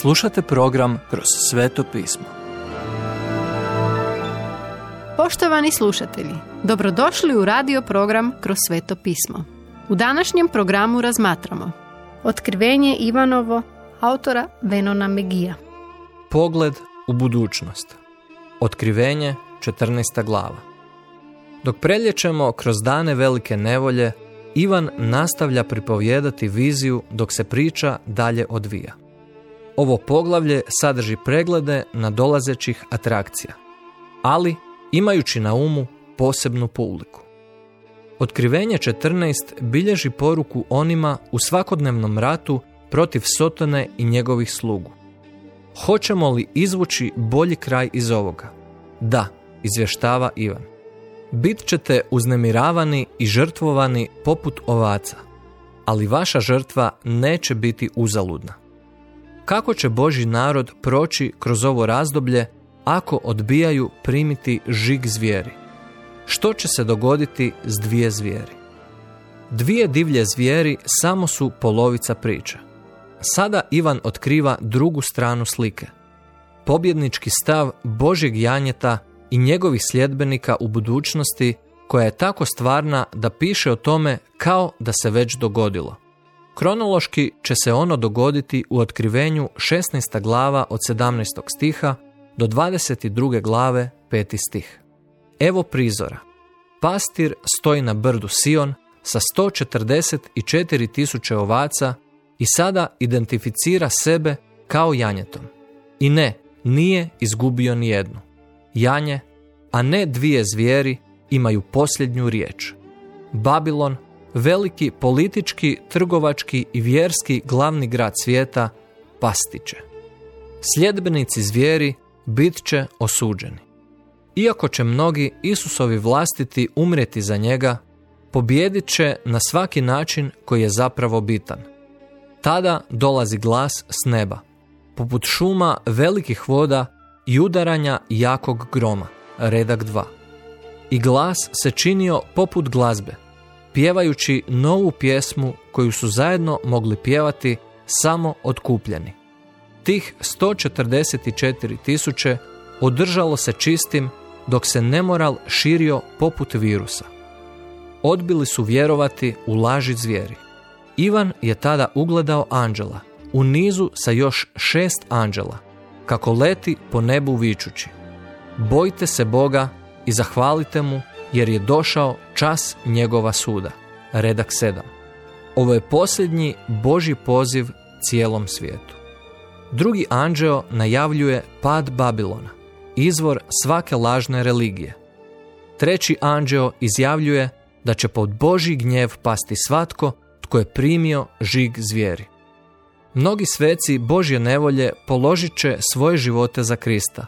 Slušate program Kroz sveto pismo. Poštovani slušatelji, dobrodošli u radio program Kroz sveto pismo. U današnjem programu razmatramo Otkrivenje Ivanovo autora Venona Megija. Pogled u budućnost. Otkrivenje 14. glava. Dok prelječemo kroz dane velike nevolje, Ivan nastavlja pripovjedati viziju dok se priča dalje odvija. Ovo poglavlje sadrži preglede na dolazećih atrakcija, ali imajući na umu posebnu publiku. Otkrivenje 14 bilježi poruku onima u svakodnevnom ratu protiv Sotone i njegovih slugu. Hoćemo li izvući bolji kraj iz ovoga? Da, izvještava Ivan. Bit ćete uznemiravani i žrtvovani poput ovaca, ali vaša žrtva neće biti uzaludna. Kako će Boži narod proći kroz ovo razdoblje ako odbijaju primiti žig zvijeri? Što će se dogoditi s dvije zvijeri? Dvije divlje zvijeri samo su polovica priče. Sada Ivan otkriva drugu stranu slike. Pobjednički stav Božjeg janjeta i njegovih sljedbenika u budućnosti koja je tako stvarna da piše o tome kao da se već dogodilo. Kronološki će se ono dogoditi u otkrivenju 16. glava od 17. stiha do 22. glave 5. stih. Evo prizora. Pastir stoji na brdu Sion sa 144 tisuće ovaca i sada identificira sebe kao janjetom. I ne, nije izgubio ni jednu. Janje, a ne dvije zvijeri, imaju posljednju riječ. Babilon, veliki politički, trgovački i vjerski glavni grad svijeta, pastiće. Sljedbenici zvijeri bit će osuđeni. Iako će mnogi Isusovi vlastiti umrijeti za njega, pobjedit će na svaki način koji je zapravo bitan – tada dolazi glas s neba, poput šuma velikih voda i udaranja jakog groma, redak 2. I glas se činio poput glazbe, pjevajući novu pjesmu koju su zajedno mogli pjevati samo odkupljeni. Tih 144 tisuće održalo se čistim dok se nemoral širio poput virusa. Odbili su vjerovati u laži zvijeri. Ivan je tada ugledao anđela, u nizu sa još šest anđela, kako leti po nebu vičući. Bojte se Boga i zahvalite mu, jer je došao čas njegova suda. Redak 7. Ovo je posljednji Boži poziv cijelom svijetu. Drugi anđeo najavljuje pad Babilona, izvor svake lažne religije. Treći anđeo izjavljuje da će pod Boži gnjev pasti svatko tko je primio žig zvijeri. Mnogi sveci Božje nevolje položit će svoje živote za Krista,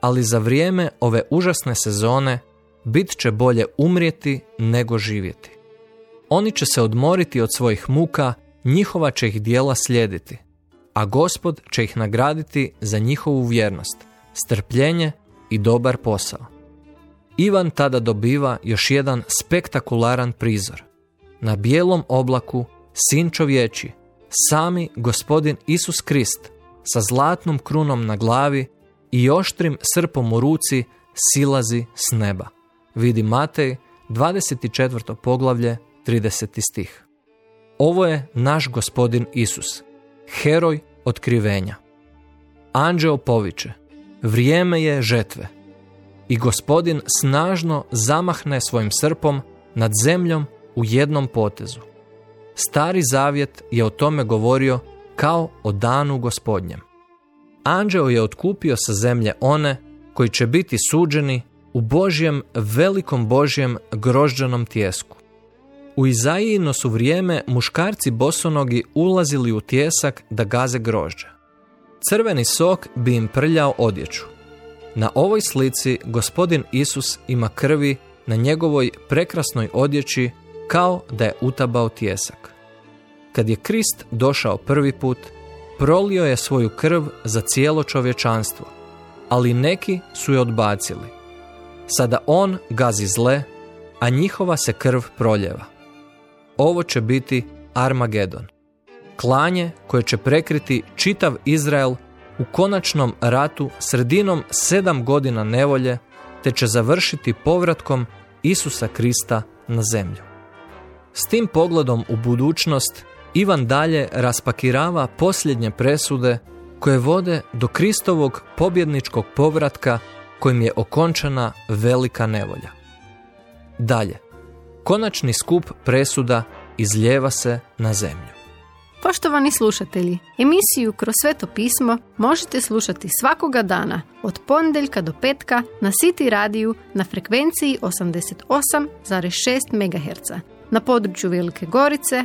ali za vrijeme ove užasne sezone bit će bolje umrijeti nego živjeti. Oni će se odmoriti od svojih muka, njihova će ih dijela slijediti, a gospod će ih nagraditi za njihovu vjernost, strpljenje i dobar posao. Ivan tada dobiva još jedan spektakularan prizor – na bijelom oblaku sin čovječi, sami gospodin Isus Krist, sa zlatnom krunom na glavi i oštrim srpom u ruci silazi s neba. Vidi Matej, 24. poglavlje, 30. stih. Ovo je naš gospodin Isus, heroj otkrivenja. Anđeo poviče, vrijeme je žetve. I gospodin snažno zamahne svojim srpom nad zemljom u jednom potezu. Stari zavjet je o tome govorio kao o danu gospodnjem. Anđeo je otkupio sa zemlje one koji će biti suđeni u Božjem, velikom Božjem grožđanom tjesku. U Izajino su vrijeme muškarci bosonogi ulazili u tjesak da gaze grožđa. Crveni sok bi im prljao odjeću. Na ovoj slici gospodin Isus ima krvi na njegovoj prekrasnoj odjeći kao da je utabao tjesak. Kad je Krist došao prvi put, prolio je svoju krv za cijelo čovječanstvo, ali neki su je odbacili. Sada on gazi zle, a njihova se krv proljeva. Ovo će biti Armagedon. klanje koje će prekriti čitav Izrael u konačnom ratu sredinom sedam godina nevolje, te će završiti povratkom Isusa Krista na zemlju. S tim pogledom u budućnost Ivan dalje raspakirava posljednje presude koje vode do Kristovog pobjedničkog povratka kojim je okončana velika nevolja. Dalje, konačni skup presuda izljeva se na zemlju. Poštovani slušatelji, emisiju Kroz sveto pismo možete slušati svakoga dana od ponedjeljka do petka na City radiju na frekvenciji 88,6 MHz na području Velike Gorice,